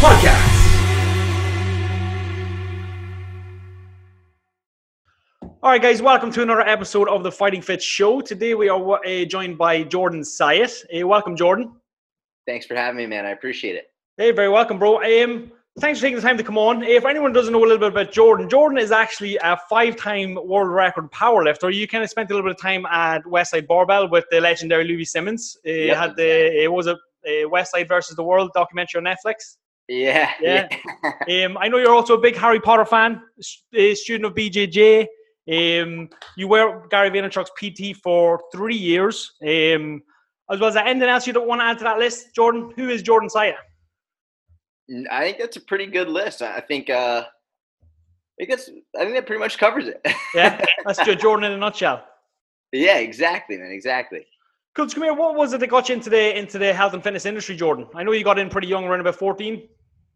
Podcast. All right, guys, welcome to another episode of the Fighting Fit Show. Today we are uh, joined by Jordan Syatt. Uh, welcome, Jordan. Thanks for having me, man. I appreciate it. Hey, very welcome, bro. Um, thanks for taking the time to come on. If anyone doesn't know a little bit about Jordan, Jordan is actually a five-time world record powerlifter. You kind of spent a little bit of time at Westside Barbell with the legendary Louie Simmons. Uh, Yep. Had the it was a uh, Westside versus the World documentary on Netflix. Yeah. Yeah. Um, I know you're also a big Harry Potter fan, a student of BJJ. Um, you were Gary Vaynerchuk's PT for three years. Um, as well as that. Anything else you don't want to add to that list, Jordan? Who is Jordan Syatt? I think that's a pretty good list. I think uh I think that's I think that pretty much covers it. Yeah, that's Jo- Jordan in a nutshell. yeah, exactly, man. Exactly. Coach, come here. What was it that got you into the into the health and fitness industry, Jordan? I know you got in pretty young, around about fourteen.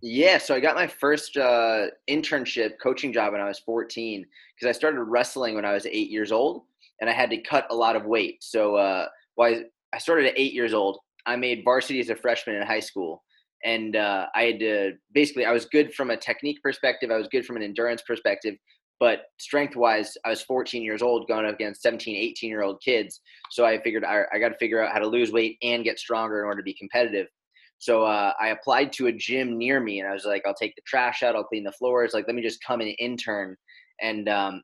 Yeah, so I got my first uh, internship coaching job when I was 14 because I started wrestling when I was eight years old and I had to cut a lot of weight. So uh, while I started at eight years old, I made varsity as a freshman in high school. And uh, I had to basically, I was good from a technique perspective, I was good from an endurance perspective, but strength wise, I was 14 years old going up against 17, 18 year old kids. So I figured I, I got to figure out how to lose weight and get stronger in order to be competitive. So uh, I applied to a gym near me, and I was like, "I'll take the trash out, I'll clean the floors. Like, let me just come and intern." And um,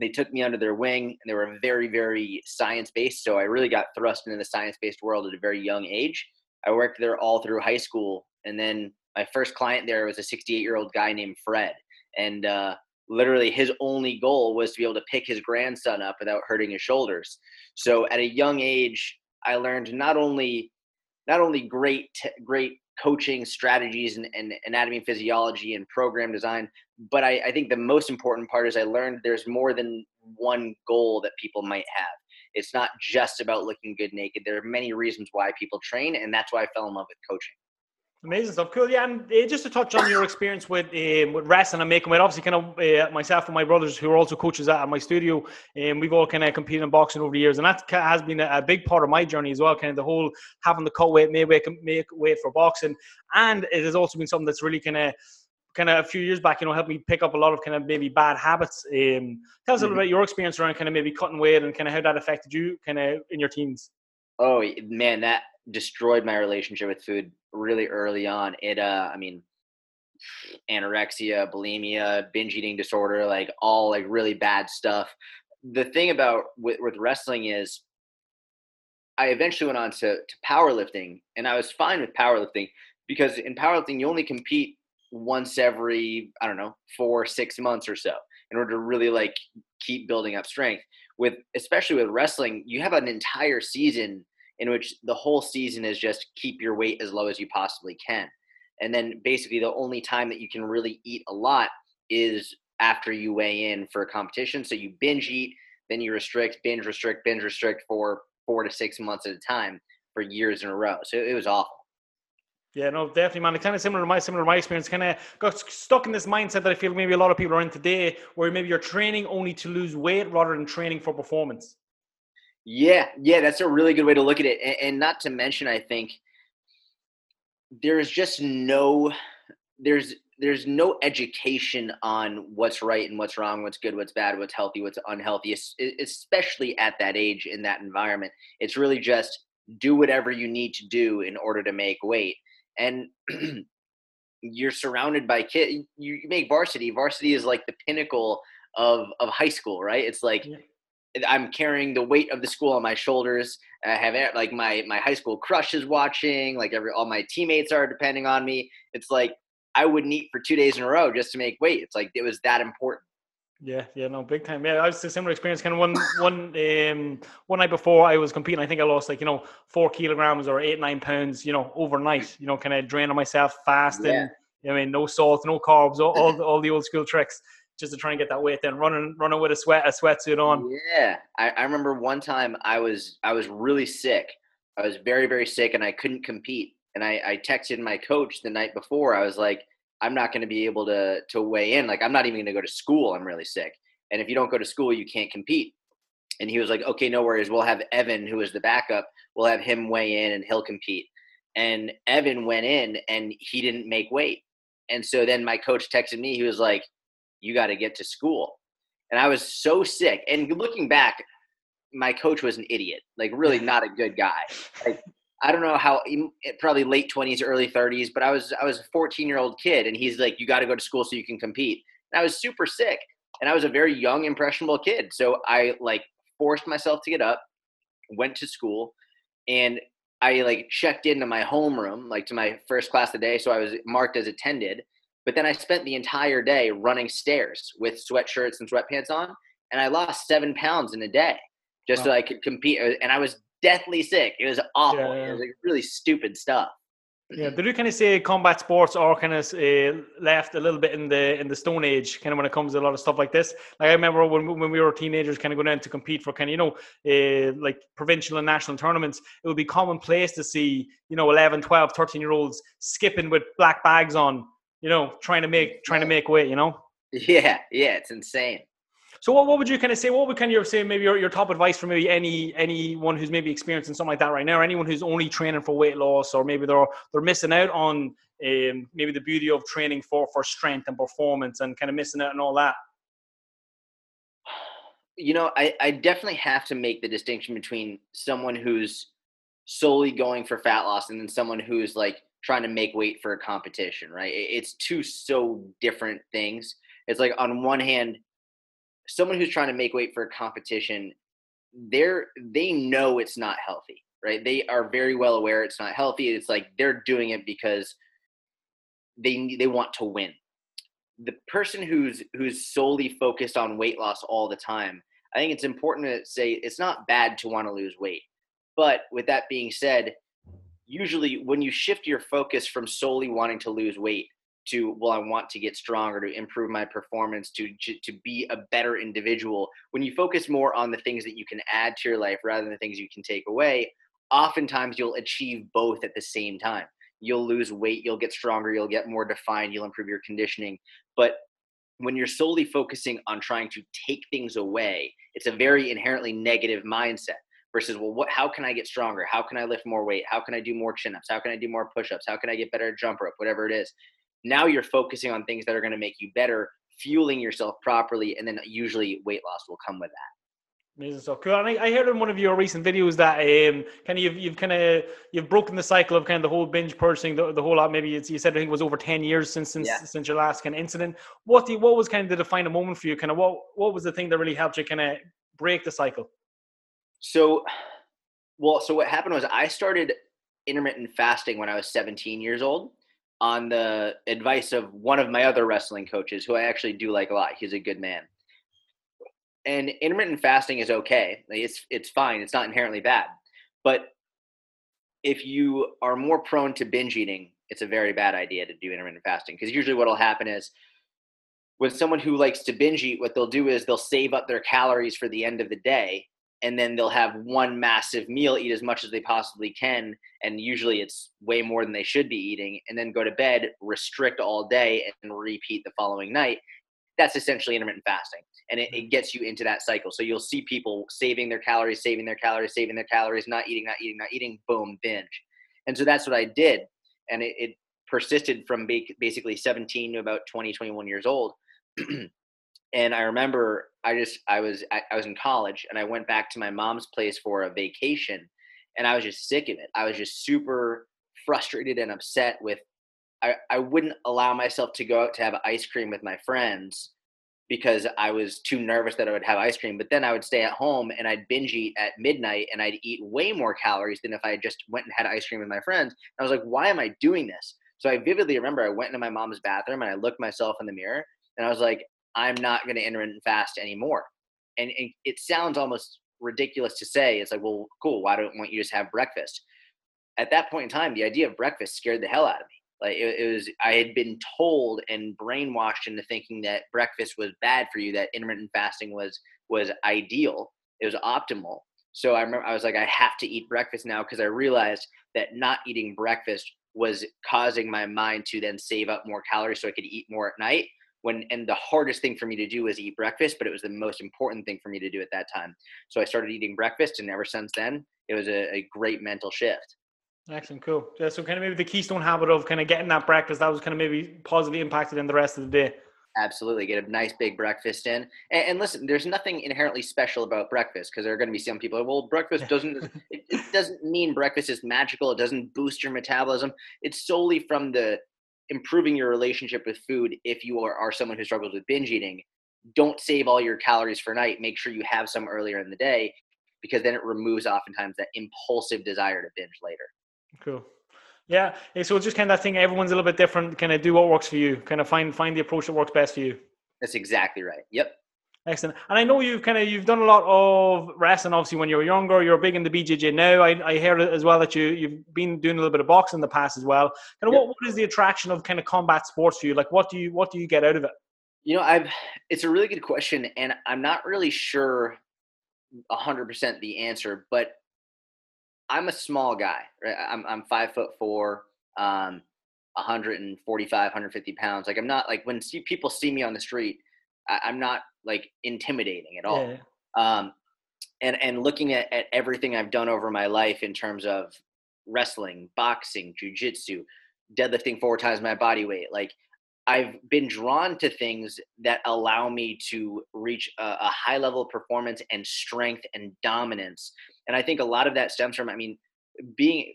they took me under their wing, and they were very, very science based. So I really got thrust into the science based world at a very young age. I worked there all through high school, and then my first client there was a 68 year old guy named Fred, and uh, literally his only goal was to be able to pick his grandson up without hurting his shoulders. So at a young age, I learned not only not only great great coaching strategies and, and anatomy and physiology and program design but I, I think the most important part is i learned there's more than one goal that people might have. It's not just about looking good naked. There are many reasons why people train and that's why i fell in love with coaching Amazing stuff, cool. Yeah, and uh, just to touch on your experience with um, with wrestling and making weight, obviously, kind of uh, myself and my brothers who are also coaches at my studio, and we've all kind of competed in boxing over the years, and that has been a, a big part of my journey as well. Kind of the whole having the cut weight, make weight, make weight for boxing, and it has also been something that's really kind of kind of a few years back, you know, helped me pick up a lot of kind of maybe bad habits. Um, tell us a little Mhm. bit about your experience around kind of maybe cutting weight and kind of how that affected you, kind of in your teens. Oh man, that destroyed my relationship with food really early on. It uh I mean anorexia, bulimia, binge eating disorder, like all like really bad stuff. The thing about with, with wrestling is I eventually went on to, to powerlifting and I was fine with powerlifting because in powerlifting you only compete once every, I don't know, four, six months or so in order to really like keep building up strength. With especially with wrestling, you have an entire season in which the whole season is just keep your weight as low as you possibly can. And then basically the only time that you can really eat a lot is after you weigh in for a competition. So you binge eat, then you restrict, binge restrict, binge restrict for four to six months at a time for years in a row. So it was awful. Yeah, no, definitely, man. It's kind of similar to my similar to my experience. Kind of got stuck in this mindset that I feel maybe a lot of people are in today, where maybe you're training only to lose weight rather than training for performance. Yeah, yeah, that's a really good way to look at it. And, and not to mention, I think there is just no there's there's no education on what's right and what's wrong, what's good, what's bad, what's healthy, what's unhealthy, especially at that age in that environment. It's really just do whatever you need to do in order to make weight. And you're surrounded by kids. You you make varsity. Varsity is like the pinnacle of of high school, right? It's like Yeah. I'm carrying the weight of the school on my shoulders. I have e- like my my high school crush is watching. Like every all my teammates are depending on me. It's like I wouldn't eat for two days in a row just to make weight. It's like it was that important. Yeah, yeah, no, big time. Yeah, I was a similar experience. Kind of one, one, um, one night before I was competing, I think I lost like you know four kilograms or eight nine pounds. You know, overnight. You know, kind of draining myself, fasting. Yeah. I mean, no salt, no carbs, all, all, all the old school tricks just to try and get that weight then running running with a sweat a sweatsuit on. Yeah. I, I remember one time I was I was really sick. I was very, very sick and I couldn't compete. And I, I texted my coach the night before. I was like, I'm not gonna be able to to weigh in. Like I'm not even gonna go to school. I'm really sick. And if you don't go to school, you can't compete. And he was like, okay, no worries. We'll have Evan, who is the backup, we'll have him weigh in and he'll compete. And Evan went in and he didn't make weight. And so then my coach texted me. He was like, you got to get to school. And I was so sick. And looking back, my coach was an idiot, like really not a good guy. Like I don't know how probably late 20s, early 30s, but I was I was a 14 year old kid, and he's like, you got to go to school so you can compete. And I was super sick, and I was a very young, impressionable kid. So I like forced myself to get up, went to school, and I like checked into my homeroom, like to my first class of the day. So I was marked as attended. But then I spent the entire day running stairs with sweatshirts and sweatpants on, and I lost seven pounds in a day just wow. so I could compete. Uh, and I was deathly sick. It was awful. Yeah. It was like really stupid stuff. Yeah, did you kind of say combat sports are kind of uh, left a little bit in the in the Stone Age, kind of when it comes to a lot of stuff like this? Like I remember when when we were teenagers, kind of going out to compete for kind of you know uh, like provincial and national tournaments, it would be commonplace to see you know 11, 12, 13 year olds skipping with black bags on, you know, trying to make trying to make weight, you know. Yeah, yeah, it's insane. So what, what would you kind of say? What would kind of say maybe your, your top advice for maybe any anyone who's maybe experiencing something like that right now, or anyone who's only training for weight loss, or maybe they're they're missing out on um, maybe the beauty of training for for strength and performance, and kind of missing out on all that. You know, I, I definitely have to make the distinction between someone who's solely going for fat loss and then someone who's like trying to make weight for a competition, right? It's two so different things. It's like on one hand, someone who's trying to make weight for a competition, they're they know it's not healthy, right? They are very well aware it's not healthy. It's like they're doing it because they they want to win. The person who's who's solely focused on weight loss all the time, I think it's important to say it's not bad to want to lose weight. But with that being said, usually when you shift your focus from solely wanting to lose weight to well i want to get stronger to improve my performance to to be a better individual when you focus more on the things that you can add to your life rather than the things you can take away oftentimes you'll achieve both at the same time. You'll lose weight you'll get stronger you'll get more defined you'll improve your conditioning. But when you're solely focusing on trying to take things away it's a very inherently negative mindset versus well what how can i get stronger how can i lift more weight how can i do more chin-ups how can i do more push-ups how can i get better at jump rope whatever it is now you're focusing on things that are going to make you better, fueling yourself properly, and then usually weight loss will come with that. Amazing stuff. Cool. And I, I, heard in one of your recent videos that um, kind of you've, you've kind of you've broken the cycle of kind of the whole binge purging, the, the whole lot. Maybe it's, you said I think it was over ten years since since, yeah. since your last kind of incident. What the, what was kind of the defining moment for you? Kind of what what was the thing that really helped you kind of break the cycle? So, well, so what happened was I started intermittent fasting when I was 17 years old on the advice of one of my other wrestling coaches, who I actually do like a lot. He's a good man. And intermittent fasting is okay. It's it's fine. It's not inherently bad. But if you are more prone to binge eating, it's a very bad idea to do intermittent fasting because usually what will happen is with someone who likes to binge eat, what they'll do is they'll save up their calories for the end of the day and then they'll have one massive meal, eat as much as they possibly can, and usually it's way more than they should be eating, and then go to bed, restrict all day, and repeat the following night. That's essentially intermittent fasting, and it, it mm-hmm. gets you into that cycle. So you'll see people saving their calories, saving their calories, saving their calories, not eating, not eating, not eating, boom, binge. And so that's what I did, and it, it persisted from basically 17 to about 20, 21 years old. and I remember I just I was I, I was in college and I went back to my mom's place for a vacation and I was just sick of it. I was just super frustrated and upset with I, I wouldn't allow myself to go out to have ice cream with my friends because I was too nervous that I would have ice cream. But then I would stay at home and I'd binge eat at midnight and I'd eat way more calories than if I just went and had ice cream with my friends. And I was like, why am I doing this? So I vividly remember I went into my mom's bathroom and I looked myself in the mirror and I was like, I'm not going to intermittent fast anymore. And, and it sounds almost ridiculous to say. It's like, well, cool. Why don't want you just have breakfast? At that point in time, the idea of breakfast scared the hell out of me. Like it, it was, I had been told and brainwashed into thinking that breakfast was bad for you, that intermittent fasting was was ideal, it was optimal. So I remember I was like, I have to eat breakfast now because I realized that not eating breakfast was causing my mind to then save up more calories so I could eat more at night. When and the hardest thing for me to do was eat breakfast, but it was the most important thing for me to do at that time. So I started eating breakfast, and ever since then, it was a, a great mental shift. Excellent, cool. Yeah, so kind of maybe the keystone habit of kind of getting that breakfast that was kind of maybe positively impacted in the rest of the day. Absolutely, get a nice big breakfast in. And, and listen, there's nothing inherently special about breakfast because there are going to be some people. Well, breakfast doesn't. it, it doesn't mean breakfast is magical. It doesn't boost your metabolism. It's solely from the improving your relationship with food. If you are, are someone who struggles with binge eating, don't save all your calories for night. Make sure you have some earlier in the day because then it removes oftentimes that impulsive desire to binge later. Cool. Yeah. So it's just kind of thing. Everyone's a little bit different. Kind of do what works for you. Kind of find find the approach that works best for you. That's exactly right. Yep. Excellent. And I know you've kind of you've done a lot of wrestling. Obviously, when you were younger, you're big in the BJJ now. I, I heard as well that you you've been doing a little bit of boxing in the past as well. Kind of what, what is the attraction of kind of combat sports for you? Like, what do you what do you get out of it? You know, I've it's a really good question, and I'm not really sure hundred percent the answer, but I'm a small guy. Right? I'm I'm five foot four, um, 145, 150 pounds. Like I'm not like when see, people see me on the street, I, am not like intimidating at all. Yeah. Um, and and looking at, at everything I've done over my life in terms of wrestling, boxing, jujitsu, deadlifting four times my body weight, like I've been drawn to things that allow me to reach a, a, high level of performance and strength and dominance. And I think a lot of that stems from, I mean, being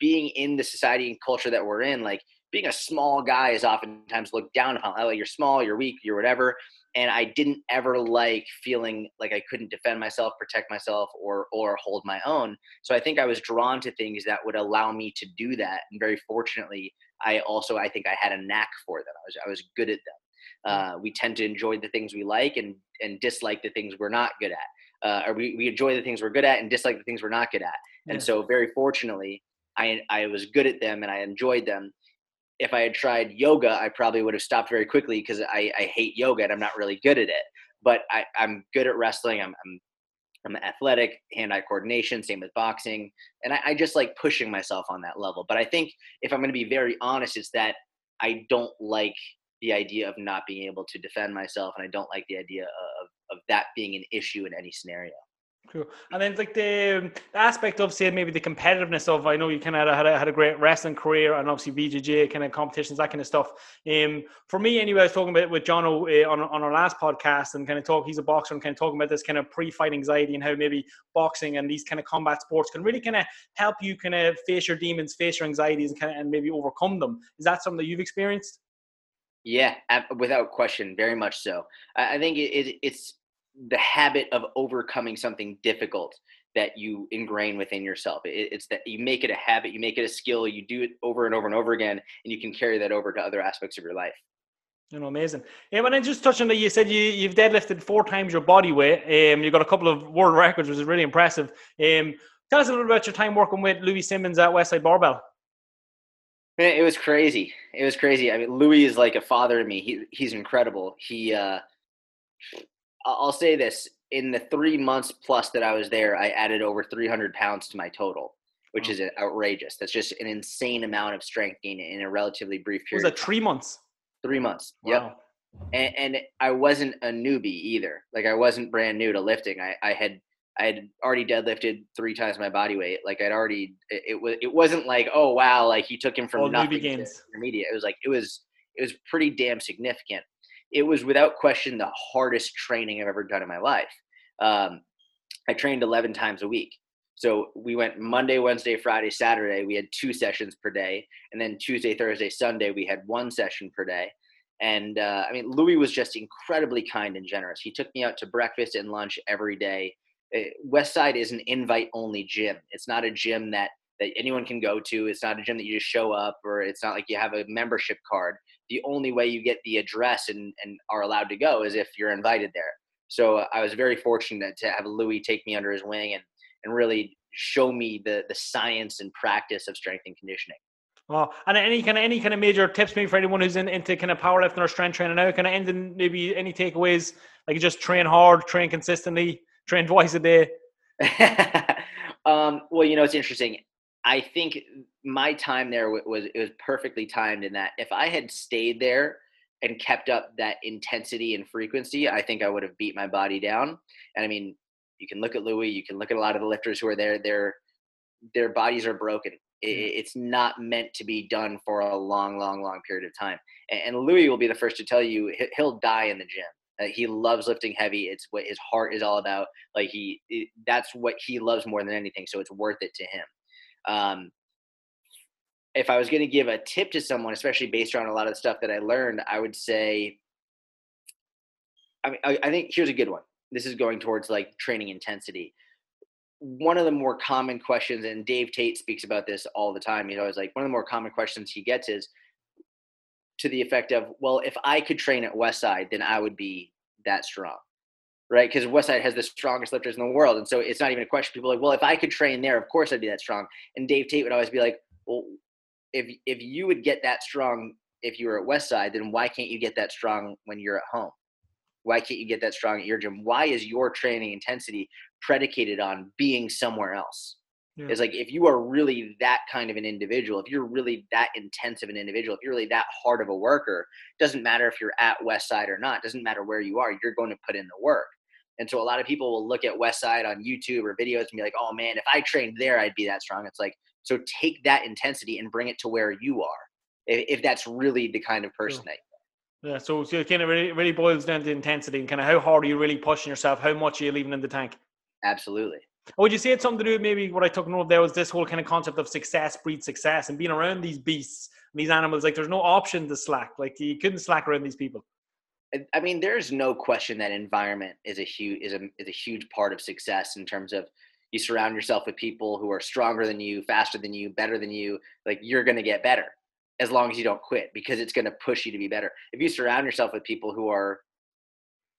being in the society and culture that we're in, like being a small guy is oftentimes looked down upon. Oh, you're small, you're weak, you're whatever. And I didn't ever like feeling like I couldn't defend myself, protect myself, or or hold my own. So I think I was drawn to things that would allow me to do that. And very fortunately, I also I think I had a knack for them. I was I was good at them. Uh, we tend to enjoy the things we like and and dislike the things we're not good at. Uh, or we, we enjoy the things we're good at and dislike the things we're not good at. And so very fortunately, I I was good at them and I enjoyed them. If I had tried yoga, I probably would have stopped very quickly because I, I hate yoga and I'm not really good at it. But I, I'm good at wrestling. I'm, I'm I'm athletic, hand-eye coordination, same with boxing, and I, I, just like pushing myself on that level. But I think if I'm going to be very honest, it's that I don't like the idea of not being able to defend myself, and I don't like the idea of of that being an issue in any scenario. Cool. And then like the, the, aspect of say maybe the competitiveness of I know you kind of had a, had a great wrestling career and obviously BJJ kind of competitions that kind of stuff. Um, for me anyway, I was talking about with John o, uh, on on our last podcast and kind of talk. He's a boxer and kind of talking about this kind of pre-fight anxiety and how maybe boxing and these kind of combat sports can really kind of help you kind of face your demons, face your anxieties, and kind of and maybe overcome them. Is that something that you've experienced? Yeah, without question, very much so. I think it, it, it's the habit of overcoming something difficult that you ingrain within yourself. It, it's that you make it a habit, you make it a skill, you do it over and over and over again, and you can carry that over to other aspects of your life. You know, amazing. Yeah, when I just touched on that, you said you, you've deadlifted four times your body weight. Um, you got a couple of world records, which is really impressive. Um, tell us a little about your time working with Louie Simmons at Westside Barbell. Man, it was crazy. It was crazy. I mean, Louie is like a father to me. He he's incredible. He uh, I'll say this: in the three months plus that I was there, I added over 300 pounds to my total, which is outrageous. That's just an insane amount of strength gain in a relatively brief period. Was that three months? Three months. Wow. Yep. And, and, I wasn't a newbie either. Like I wasn't brand new to lifting. I, I had I had already deadlifted three times my body weight. Like I'd already it, it was it wasn't like oh wow like he took him from All nothing to intermediate. It was like it was it was pretty damn significant it was without question the hardest training I've ever done in my life. Um, I trained 11 times a week. So we went Monday, Wednesday, Friday, Saturday. We had two sessions per day. And then Tuesday, Thursday, Sunday, we had one session per day. And uh, I mean, Louie was just incredibly kind and generous. He took me out to breakfast and lunch every day. Uh, Westside is an invite only gym. It's not a gym that that anyone can go to. It's not a gym that you just show up, or it's not like you have a membership card the only way you get the address and, and are allowed to go is if you're invited there. So uh, I was very fortunate to have Louie take me under his wing and, and really show me the, the science and practice of strength and conditioning. Oh, and any kind of any kind of major tips maybe for anyone who's in, into kind of powerlifting or strength training now? Kind of ending maybe any takeaways like just train hard, train consistently, train twice a day. um, well, you know, it's interesting. I think my time there was it was perfectly timed in that if I had stayed there and kept up that intensity and frequency, I think I would have beat my body down. And I mean, you can look at Louie, you can look at a lot of the lifters who are there. Their their bodies are broken. It's not meant to be done for a long, long, long period of time. And Louie will be the first to tell you he'll die in the gym. Uh, he loves lifting heavy. It's what his heart is all about. Like he, it, that's what he loves more than anything. So it's worth it to him. Um, if I was going to give a tip to someone, especially based on a lot of the stuff that I learned, I would say, I mean, I, I think here's a good one. This is going towards like training intensity. One of the more common questions, and Dave Tate speaks about this all the time. You know, like one of the more common questions he gets is to the effect of, well, if I could train at Westside, then I would be that strong right? Because Westside has the strongest lifters in the world, and so it's not even a question. People like, well, if I could train there, of course I'd be that strong. And Dave Tate would always be like, well, if if you would get that strong if you were at Westside, then why can't you get that strong when you're at home? Why can't you get that strong at your gym? Why is your training intensity predicated on being somewhere else? Yeah. It's like if you are really that kind of an individual, if you're really that intense of an individual, if you're really that hard of a worker, doesn't matter if you're at Westside or not, doesn't matter where you are, you're going to put in the work. And so a lot of people will look at Westside on YouTube or videos and be like, oh man, if I trained there, I'd be that strong. It's like, so take that intensity and bring it to where you are, if, if that's really the kind of person that yeah, so, so it kind of really, really boils down to intensity and kind of how hard are you really pushing yourself? How much are you leaving in the tank? Absolutely. Would you say it's something to do with maybe what I took note of there was this whole kind of concept of success breeds success and being around these beasts and these animals? Like, there's no option to slack. Like, you couldn't slack around these people. I mean, there's no question that environment is a huge is a is a huge part of success in terms of you surround yourself with people who are stronger than you, faster than you, better than you. Like you're going to get better as long as you don't quit because it's going to push you to be better. If you surround yourself with people who are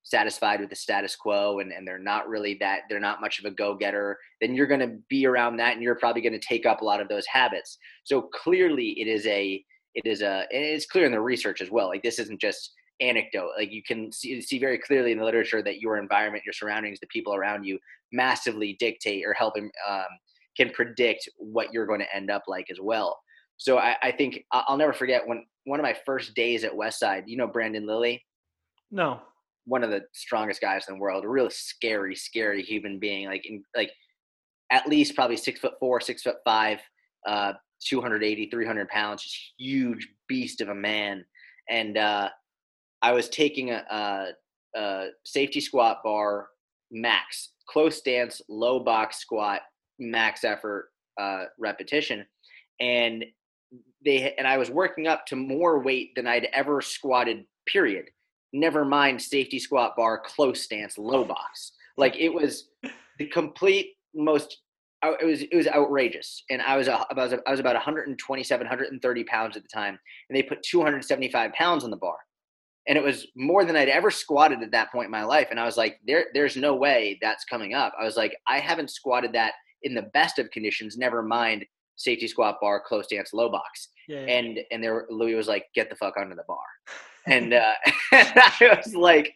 satisfied with the status quo and, and they're not really that they're not much of a go-getter then you're going to be around that and you're probably going to take up a lot of those habits so clearly it is a it is a it's clear in the research as well like this isn't just anecdote like you can see, see very clearly in the literature that your environment your surroundings the people around you massively dictate or help um, can predict what you're going to end up like as well. So I, I think i'll never forget when one of my first days at westside you know brandon lilly? No. One of the strongest guys in the world, a real scary, scary human being, like in, like at least probably six foot four, six foot five, uh, 280, 300 pounds, just huge beast of a man. And uh, I was taking a, a, a safety squat bar max, close stance, low box squat, max effort uh, repetition, and they and I was working up to more weight than I'd ever squatted. Period never mind safety squat bar, close stance, low box. Like it was the complete most. Uh, it was it was outrageous, and I was I was, I was about 127, 130 pounds at the time, and they put 275 pounds on the bar, and it was more than I'd ever squatted at that point in my life. And I was like, there there's no way that's coming up. I was like, I haven't squatted that in the best of conditions. Never mind safety squat bar, close stance, low box. Yeah, yeah. And and there Louie was like, get the fuck under the bar and, uh, and I was like,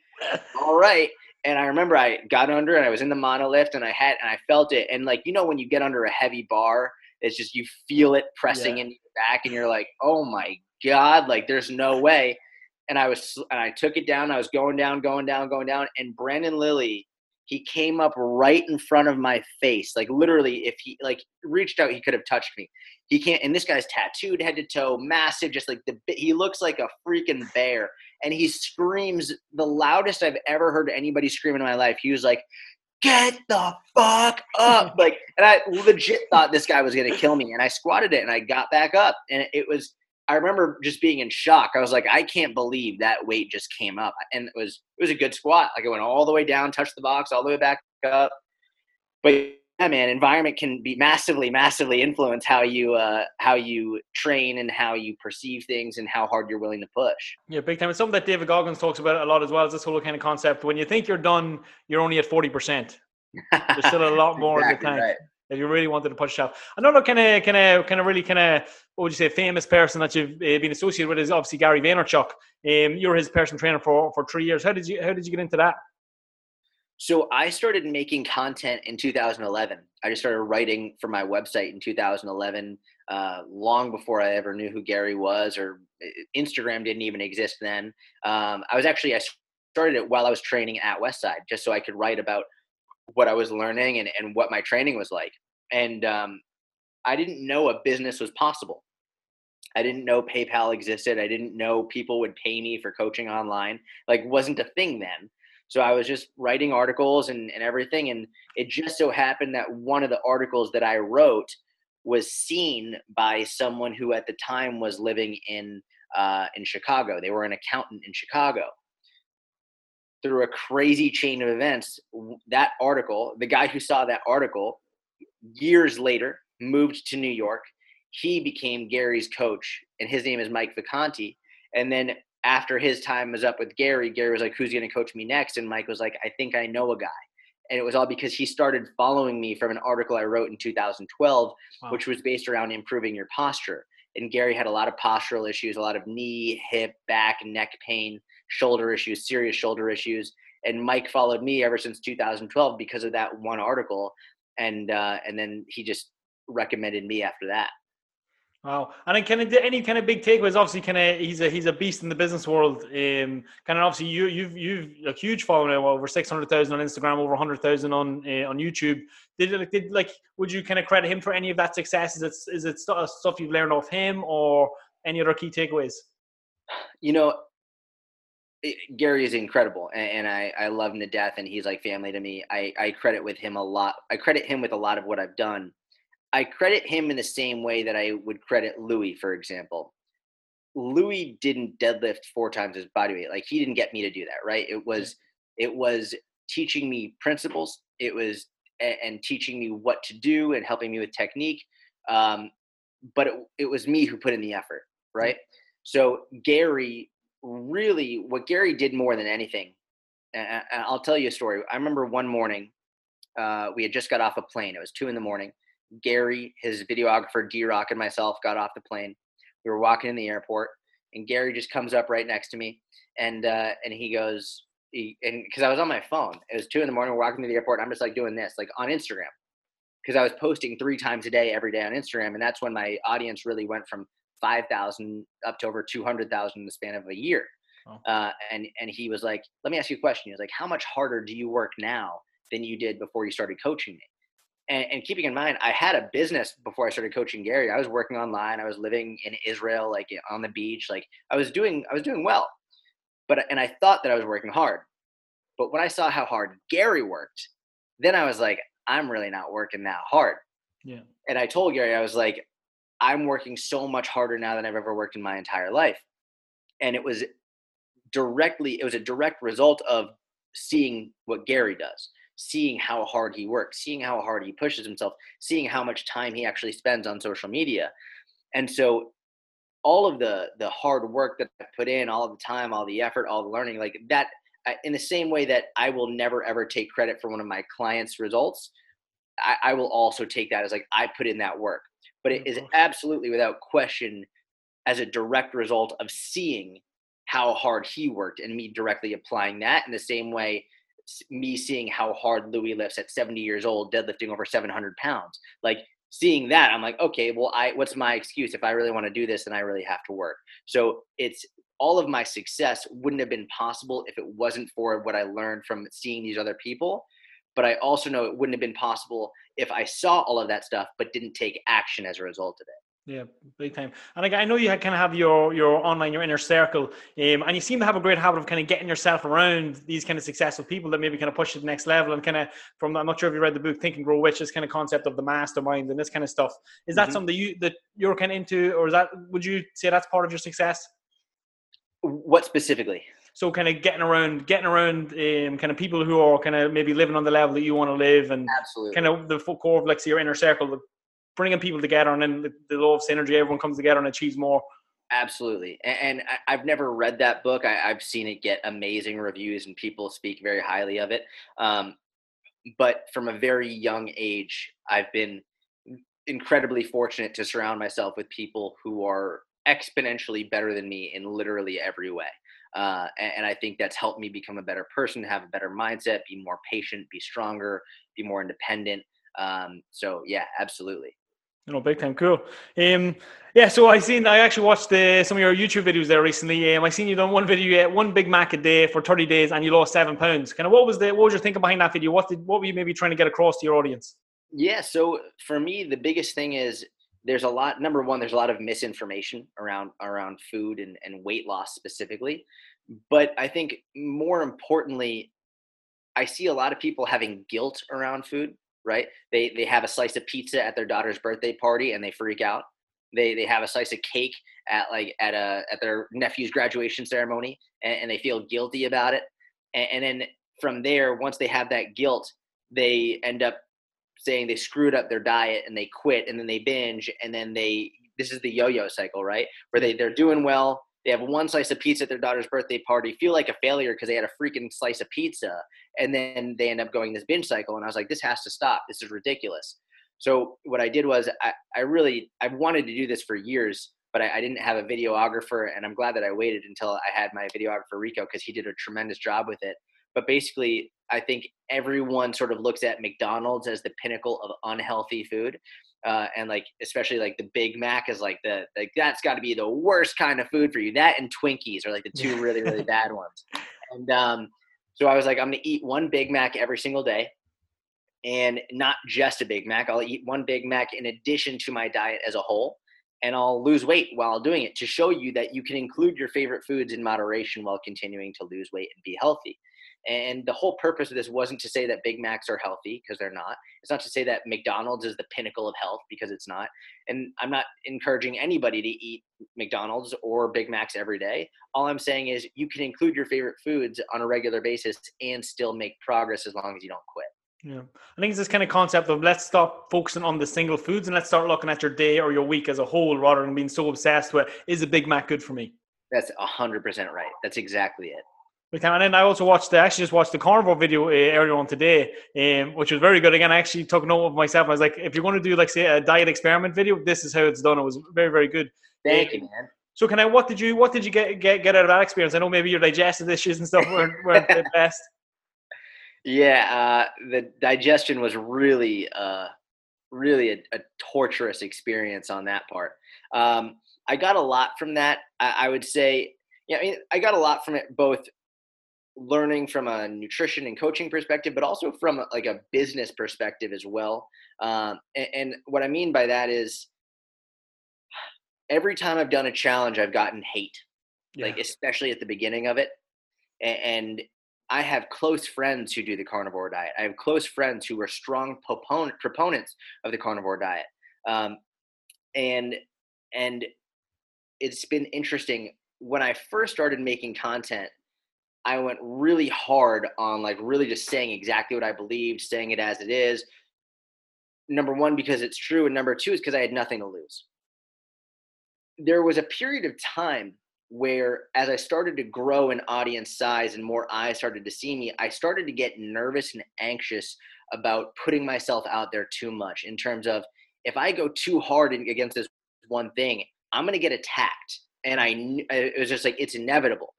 all right. And I remember I got under and I was in the monolift and I had and I felt it. And like you know when you get under a heavy bar, it's just you feel it pressing yeah. in your back and you're like, oh my god, like there's no way. And I was and I took it down. I was going down, going down, going down. And Brandon Lilly he came up right in front of my face like literally if he like reached out he could have touched me he can't and this guy's tattooed head to toe massive just like the he looks like a freaking bear and he screams the loudest i've ever heard anybody scream in my life he was like get the fuck up like and i legit thought this guy was going to kill me and i squatted it and i got back up and it was I remember just being in shock. I was like, I can't believe that weight just came up, and it was it was a good squat. Like it went all the way down, touched the box, all the way back up. But yeah, man, environment can be massively, massively influence how you uh, how you train and how you perceive things and how hard you're willing to push. Yeah, big time. It's something that David Goggins talks about a lot as well. Is this whole kind of concept when you think you're done, you're only at forty percent. There's still a lot more exactly in the tank. Right. If you really wanted to push yourself. Another kind of, kind of, kind of really kind of, what would you say, famous person that you've uh, been associated with is obviously Gary Vaynerchuk. Um, you're his personal trainer for for three years. How did you how did you get into that? So I started making content in 2011. I just started writing for my website in 2011, uh, long before I ever knew who Gary was, or uh, Instagram didn't even exist then. Um, I was actually I started it while I was training at Westside, just so I could write about what I was learning and, and what my training was like. And um, I didn't know a business was possible. I didn't know PayPal existed. I didn't know people would pay me for coaching online. Like wasn't a thing then. So I was just writing articles and, and everything. And it just so happened that one of the articles that I wrote was seen by someone who at the time was living in uh, in Chicago. They were an accountant in Chicago. Through a crazy chain of events, that article, the guy who saw that article, years later moved to New York. He became Gary's coach, and his name is Mike Vacanti. And then after his time was up with Gary, Gary was like, "Who's going to coach me next?" And Mike was like, "I think I know a guy." And it was all because he started following me from an article I wrote in 2012, wow. which was based around improving your posture. And Gary had a lot of postural issues, a lot of knee, hip, back, neck pain, shoulder issues, serious shoulder issues. And Mike followed me ever since 2012 because of that one article, and uh, and then he just recommended me after that. Wow, and then kind of any kind of big takeaways. Obviously, kind of he's a he's a beast in the business world. Um, kind of obviously you you've you've a huge following now, over six hundred thousand on Instagram, over hundred thousand on uh, on YouTube. Did it did like would you kind of credit him for any of that success? Is it is it stuff you've learned off him or any other key takeaways? You know, it, Gary is incredible, and, and, I I love him to death, and he's like family to me. I I credit with him a lot. I credit him with a lot of what I've done I credit him in the same way that I would credit Louie, for example. Louie didn't deadlift four times his body weight. Like he didn't get me to do that, right? It was it was teaching me principles. It was and teaching me what to do and helping me with technique. Um, but it, it was me who put in the effort, right? So Gary really, what Gary did more than anything, and I'll tell you a story. I remember one morning, uh, we had just got off a plane. It was two in the morning, Gary, his videographer D Rock, and myself got off the plane. We were walking in the airport, and Gary just comes up right next to me, and uh, and he goes, he, and because I was on my phone, it was two in the morning, we're walking to the airport. I'm just like doing this, like on Instagram, because I was posting three times a day, every day on Instagram, and that's when my audience really went from five thousand up to over two hundred thousand in the span of a year. Oh. Uh, and and he was like, "Let me ask you a question." He was like, "How much harder do you work now than you did before you started coaching me?" and, and, keeping in mind, I had a business before I started coaching Gary. I was working online. I was living in Israel, like on the beach. Like I was doing, I was doing well. But and I thought that I was working hard. But when I saw how hard Gary worked, then I was like, I'm really not working that hard. Yeah. And I told Gary, I was like, I'm working so much harder now than I've ever worked in my entire life. And it was directly, it was a direct result of seeing what Gary does seeing how hard he works, seeing how hard he pushes himself, seeing how much time he actually spends on social media. And so all of the the hard work that I put in, all of the time, all the effort, all the learning, like that in the same way that I will never ever take credit for one of my clients' results, I, I will also take that as like I put in that work. But it is absolutely without question as a direct result of seeing how hard he worked and me directly applying that in the same way me seeing how hard Louie lifts at 70 years old, deadlifting over 700 pounds. Like seeing that, I'm like, okay, well, I what's my excuse if I really want to do this? Then I really have to work. So it's all of my success wouldn't have been possible if it wasn't for what I learned from seeing these other people. But I also know it wouldn't have been possible if I saw all of that stuff but didn't take action as a result of it. Yeah, big time. And I know you kind of have your your online, your inner circle, um, and you seem to have a great habit of kind of getting yourself around these kind of successful people that maybe kind of push you to the next level. And kind of from I'm not sure if you read the book Think and Grow Rich, this kind of concept of the mastermind and this kind of stuff. Is that mm-hmm. something that you that you're kind of into, or is that would you say that's part of your success? What specifically? So kind of getting around, getting around, um, kind of people who are kind of maybe living on the level that you want to live, and Absolutely. kind of the core of like your inner circle, bringing people together and then the, the law of synergy, everyone comes together and achieves more. Absolutely. And, I've never read that book. I, have seen it get amazing reviews and people speak very highly of it. Um, but from a very young age, I've been incredibly fortunate to surround myself with people who are exponentially better than me in literally every way. Uh, and, and, I think that's helped me become a better person, have a better mindset, be more patient, be stronger, be more independent. Um, so yeah, absolutely. You know, big time, cool. Um, yeah, so I seen, I actually watched uh, some of your YouTube videos there recently. Um, I seen you done one video, uh, one Big Mac a day for thirty days, and you lost seven pounds. Kind of, what was the, what was your thinking behind that video? What did, what were you maybe trying to get across to your audience? Yeah, so for me, the biggest thing is there's a lot. Number one, there's a lot of misinformation around around food and, and weight loss specifically. But I think more importantly, I see a lot of people having guilt around food. Right? They they have a slice of pizza at their daughter's birthday party and they freak out. They they have a slice of cake at like at a at their nephew's graduation ceremony and, and they feel guilty about it. And, and then from there, once they have that guilt, they end up saying they screwed up their diet and they quit and then they binge and then they this is the yo-yo cycle right? Where they they're doing well they have one slice of pizza at their daughter's birthday party feel like a failure because they had a freaking slice of pizza and then they end up going this binge cycle and i was like this has to stop. This is ridiculous. So what i did was i, I really i wanted to do this for years but I, I didn't have a videographer and i'm glad that i waited until i had my videographer rico because he did a tremendous job with it but basically I think everyone sort of looks at McDonald's as the pinnacle of unhealthy food. Uh, and like especially like the Big Mac is like the like that's got to be the worst kind of food for you. That and Twinkies are like the two really really bad ones. And um, so I was like, I'm gonna eat one Big Mac every single day, and not just a Big Mac. I'll eat one Big Mac in addition to my diet as a whole, and I'll lose weight while doing it to show you that you can include your favorite foods in moderation while continuing to lose weight and be healthy. And the whole purpose of this wasn't to say that Big Macs are healthy because they're not. It's not to say that McDonald's is the pinnacle of health because it's not. And I'm not encouraging anybody to eat McDonald's or Big Macs every day. All I'm saying is you can include your favorite foods on a regular basis and still make progress as long as you don't quit. Yeah, I think it's this kind of concept of let's stop focusing on the single foods and let's start looking at your day or your week as a whole rather than being so obsessed with is a Big Mac good for me? That's a hundred percent right. That's exactly it. We can. And then I also watched, I actually just watched the carnivore video uh, earlier on today, um, which was very good. Again, I actually took note of myself. I was like, if you're going to do like say a diet experiment video, this is how it's done. It was very, very good. Thank uh, you, man. So can I? What did you? What did you get get, get out of that experience? I know maybe your digestive issues and stuff weren't, weren't the best. Yeah, uh, the digestion was really, uh, really a, a, torturous experience on that part. Um, I got a lot from that. I, I would say, yeah, I mean, I got a lot from it both learning from a nutrition and coaching perspective, but also from like a business perspective as well. Um, and, and, what I mean by that is every time I've done a challenge, I've gotten hate, yeah. like especially at the beginning of it. And, and I have close friends who do the carnivore diet. I have close friends who are strong proponent, proponents of the carnivore diet. Um, and and it's been interesting when I first started making content I went really hard on like really just saying exactly what I believed, saying it as it is. Number one, because it's true, and number two is because I had nothing to lose. There was a period of time where, as I started to grow in audience size and more eyes started to see me, I started to get nervous and anxious about putting myself out there too much in terms of if I go too hard against this one thing, I'm going to get attacked. And I, it was just like, it's inevitable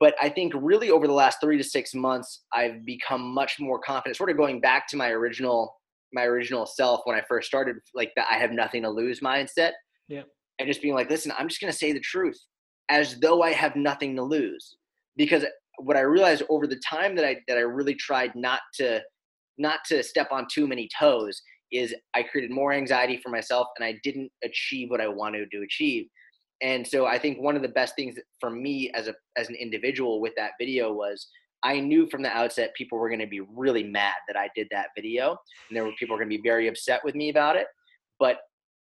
but I think really over the last three to six months, I've become much more confident. Sort of going back to my original my original self when I first started, like that I have nothing to lose mindset. Yeah. And just being like, listen, I'm just gonna say the truth, as though I have nothing to lose. Because what I realized over the time that I that I really tried not to not to step on too many toes is I created more anxiety for myself and I didn't achieve what I wanted to achieve and so i think one of the best things for me as a as an individual with that video was i knew from the outset people were going to be really mad that i did that video and there were people going to be very upset with me about it but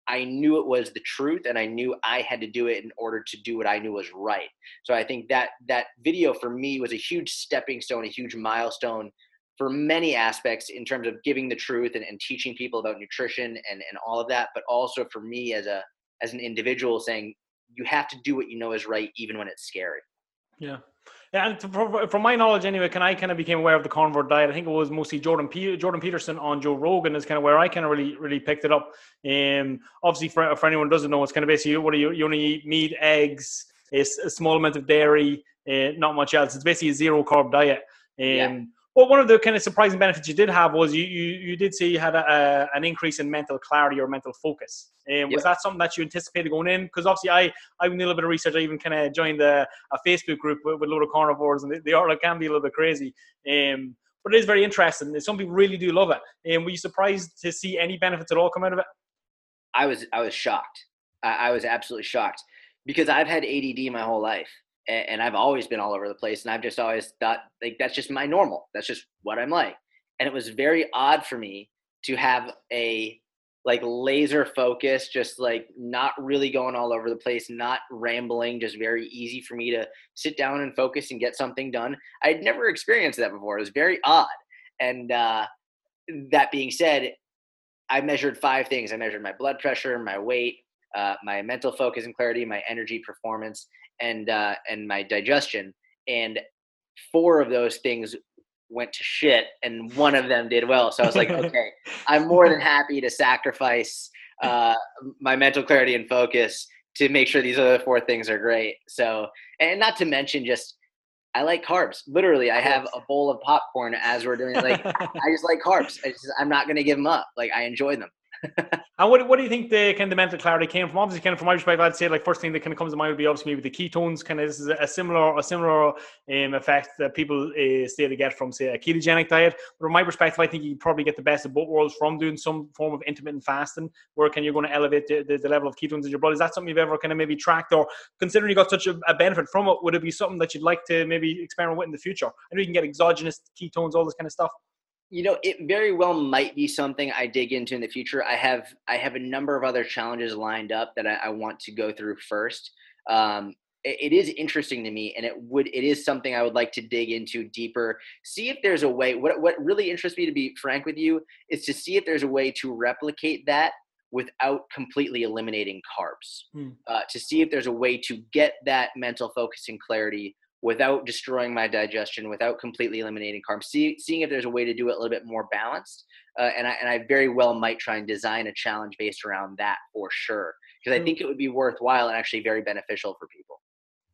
i knew it was the truth and i knew i had to do it in order to do what i knew was right. So i think that that video for me was a huge stepping stone a huge milestone for many aspects in terms of giving the truth and, and teaching people about nutrition and, and all of that but also for me as a as an individual saying you have to do what you know is right, even when it's scary. Yeah. Yeah, and from, from my knowledge, anyway, can I kind of became aware of the carnivore diet? I think it was mostly Jordan P- Jordan Peterson on Joe Rogan is kind of where I kind of really really picked it up. Um, obviously, for, for anyone who doesn't know, it's kind of basically what you you only eat meat, eggs, a, a small amount of dairy, uh, not much else. It's basically a zero carb diet. Um, yeah. Well, one of the kind of surprising benefits you did have was you you, you did say you had a, a, an increase in mental clarity or mental focus. Um. Was that something that you anticipated going in? Because obviously, I I did a little bit of research. I even kind of joined a, a Facebook group with, with a load of carnivores, and they, are like, can be a little bit crazy. Um, but it is very interesting. Some people really do love it. And um, were you surprised to see any benefits at all come out of it? I was I was shocked. I, I was absolutely shocked because I've had ADD my whole life and I've always been all over the place, and I've just always thought like that's just my normal. That's just what I'm like. And it was very odd for me to have a like laser focus, just like not really going all over the place, not rambling, just very easy for me to sit down and focus and get something done. I'd never experienced that before. It was very odd. And uh, that being said, I measured five things. I measured my blood pressure, my weight, uh, my mental focus and clarity, my energy performance, and uh, and my digestion, and four of those things went to shit, and one of them did well. So I was like, okay, I'm more than happy to sacrifice uh, my mental clarity and focus to make sure these other four things are great. So, and not to mention just I like carbs. Literally, I have a bowl of popcorn as we're doing. Like, I just like carbs. Just, I'm not going to give them up. Like, I enjoy them and what, what do you think the kind of the mental clarity came from? Obviously, kind of from my perspective, I'd say like first thing that kind of comes to mind would be obviously maybe the ketones. Kind of this is a similar a similar um, effect that people uh, say they get from say a ketogenic diet. But from my perspective, I think you probably get the best of both worlds from doing some form of intermittent fasting, where can you're going to elevate the, the, the, level of ketones in your blood. Is that something you've ever kind of maybe tracked, or considering you got such a, a, benefit from it, would it be something that you'd like to maybe experiment with in the future? I know you can get exogenous ketones, all this kind of stuff you know it very well might be something i dig into in the future. I have i have a number of other challenges lined up that i, I want to go through first. Um, it, it is interesting to me and it would it is something i would like to dig into deeper see if there's a way what, what really interests me to be frank with you is to see if there's a way to replicate that without completely eliminating carbs. Hmm. uh, to see if there's a way to get that mental focus and clarity without destroying my digestion, without completely eliminating carbs, see, seeing if there's a way to do it a little bit more balanced. Uh, and, I, and I very well might try and design a challenge based around that for sure. Because I think it would be worthwhile and actually very beneficial for people.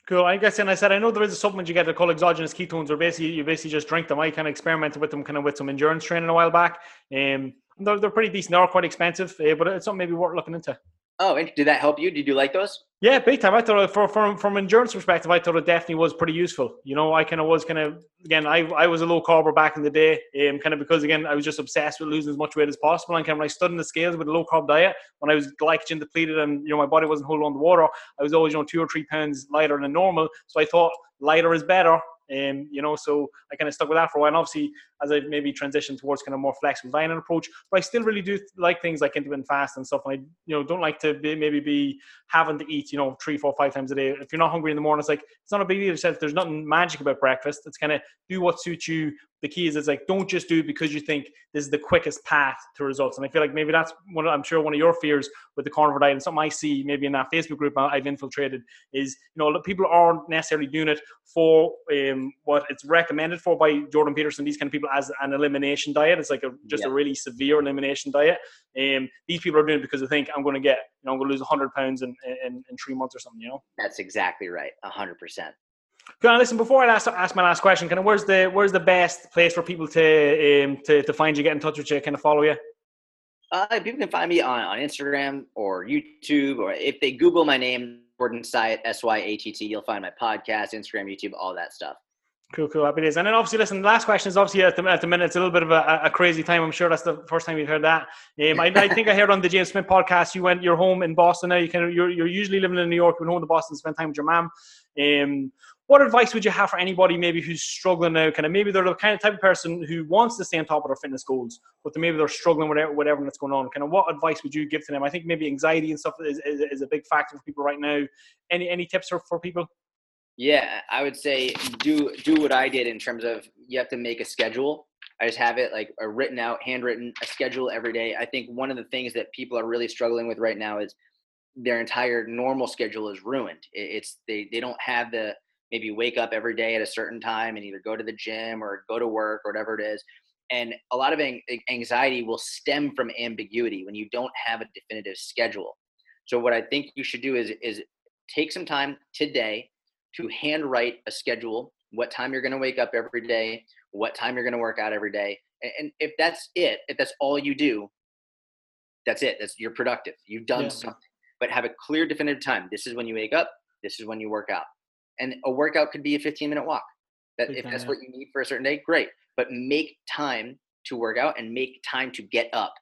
Cool. I guess, and I said, I know there is a supplement you get that called exogenous ketones, where basically you basically just drink them. I kind of experimented with them kind of with some endurance training a while back. Um, they're, they're pretty decent. They are quite expensive, uh, but it's something maybe worth looking into. Oh, and did that help you? Did you like those? Yeah, big time. I thought for, from from endurance perspective, I thought it definitely was pretty useful. You know, I kind of was kind of again, I I was a low carber back in the day, um, kind of because again, I was just obsessed with losing as much weight as possible. And kind of when I stood in the scales with a low carb diet, when I was glycogen depleted and you know my body wasn't holding on to water, I was always you know two or three pounds lighter than normal. So I thought lighter is better. Um, you know, so I kind of stuck with that for a while. And obviously, as I maybe transitioned towards kind of more flexible dining approach, but I still really do like things like intermittent fast and stuff. And I, you know, don't like to be, maybe be having to eat, you know, three, four, five times a day. If you're not hungry in the morning, it's like it's not a big deal. There's nothing magic about breakfast. It's kind of do what suits you the key is it's like don't just do it because you think this is the quickest path to results. And I feel like maybe that's one. Of, I'm sure one of your fears with the carnivore diet and something I see maybe in that Facebook group I've infiltrated is you know people aren't necessarily doing it for um, what it's recommended for by Jordan Peterson. These kind of people as an elimination diet. It's like a, just yeah. a really severe elimination diet. Um, these people are doing it because they think I'm going to get you know I'm going to lose 100 pounds in, in in three months or something. You know. That's exactly right. 100 percent. Can I listen before I ask, ask my last question? Kind of where's the where's the best place for people to um, to to find you, get in touch with you, kind of follow you? Uh, people can find me on, on Instagram or YouTube, or if they Google my name, Jordan Syatt, S Y A T T, you'll find my podcast, Instagram, YouTube, all that stuff. Cool, cool. Happy days. And then obviously, listen, the last question is obviously at the, at the minute, it's a little bit of a, a crazy time. I'm sure that's the first time you've heard that. Um, I, I, think I heard on the James Smith podcast, you went, you're home in Boston now. You can, you're, you're usually living in New York, you went home to Boston, spend time with your mom. Um, what advice would you have for anybody maybe who's struggling now? Kind of maybe they're the kind of type of person who wants to stay on top of their fitness goals, but maybe they're struggling with whatever that's going on. Kind of what advice would you give to them? I think maybe anxiety and stuff is, is, is a big factor for people right now. Any any tips for, for people? Yeah, I would say do do what I did in terms of you have to make a schedule. I just have it like a written out, handwritten, a schedule every day. I think one of the things that people are really struggling with right now is their entire normal schedule is ruined. It's they they don't have the maybe wake up every day at a certain time and either go to the gym or go to work or whatever it is. And a lot of anxiety will stem from ambiguity when you don't have a definitive schedule. So what I think you should do is is take some time today to handwrite a schedule, what time you're going to wake up every day, what time you're going to work out every day. And if that's it, if that's all you do, that's it. That's you're productive. You've done yeah. something. But have a clear definitive time. This is when you wake up, this is when you work out. And a workout could be a 15 minute walk. That if that's what you need for a certain day, great. But make time to work out and make time to get up.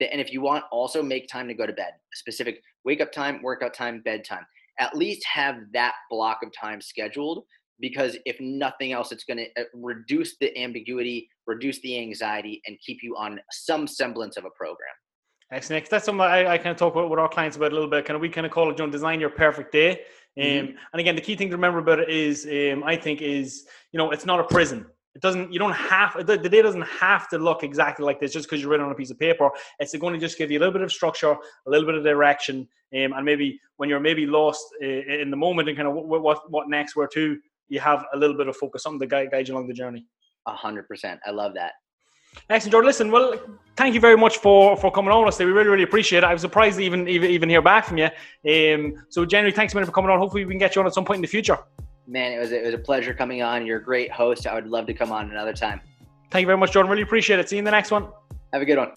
And if you want, also make time to go to bed. A specific wake up time, workout time, bedtime. At least have that block of time scheduled because if nothing else, it's going to uh, reduce the ambiguity, reduce the anxiety, and keep you on some semblance of a program. Excellent. That's something I, I kind of talk about with our clients about a little bit. Kind of we kind of call it, you know, design your perfect day. Um, mm-hmm. And again, the key thing to remember about it is, um, I think, is you know, it's not a prison. It doesn't. You don't have the, the day doesn't have to look exactly like this just because you're written on a piece of paper. It's going to just give you a little bit of structure, a little bit of direction, um, and maybe when you're maybe lost uh, in the moment and kind of what what, what next, where to, you have a little bit of focus, something to guide, guide you along the journey. A hundred percent. I love that. Excellent, Jordan. Listen, well, thank you very much for for coming on. us Honestly, we really, really appreciate it. I was surprised to even even, even hear back from you. Um, so, generally, thanks minute for coming on. Hopefully, we can get you on at some point in the future. Man, it was it was a pleasure coming on. You're a great host. I would love to come on another time. Thank you very much, Jordan. Really appreciate it. See you in the next one. Have a good one.